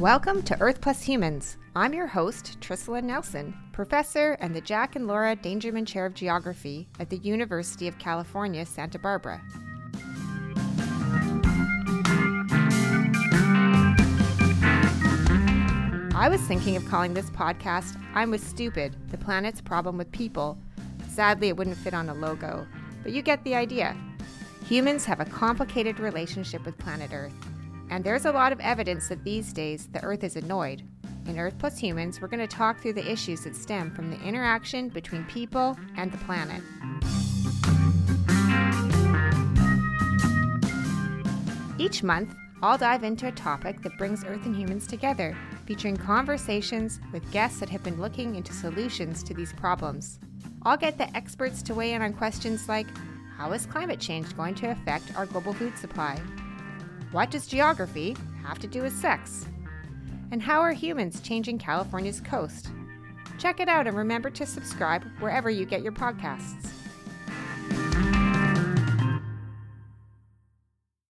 Welcome to Earth Plus Humans. I'm your host, Trisalyn Nelson, professor and the Jack and Laura Dangermond Chair of Geography at the University of California, Santa Barbara. I was thinking of calling this podcast I'm with Stupid, the planet's problem with people. Sadly, it wouldn't fit on a logo, but you get the idea. Humans have a complicated relationship with planet Earth, and there's a lot of evidence that these days the Earth is annoyed. In Earth Plus Humans, we're going to talk through the issues that stem from the interaction between people and the planet. Each month, I'll dive into a topic that brings Earth and humans together, featuring conversations with guests that have been looking into solutions to these problems. I'll get the experts to weigh in on questions like how is climate change going to affect our global food supply? What does geography have to do with sex? And how are humans changing California's coast? Check it out and remember to subscribe wherever you get your podcasts.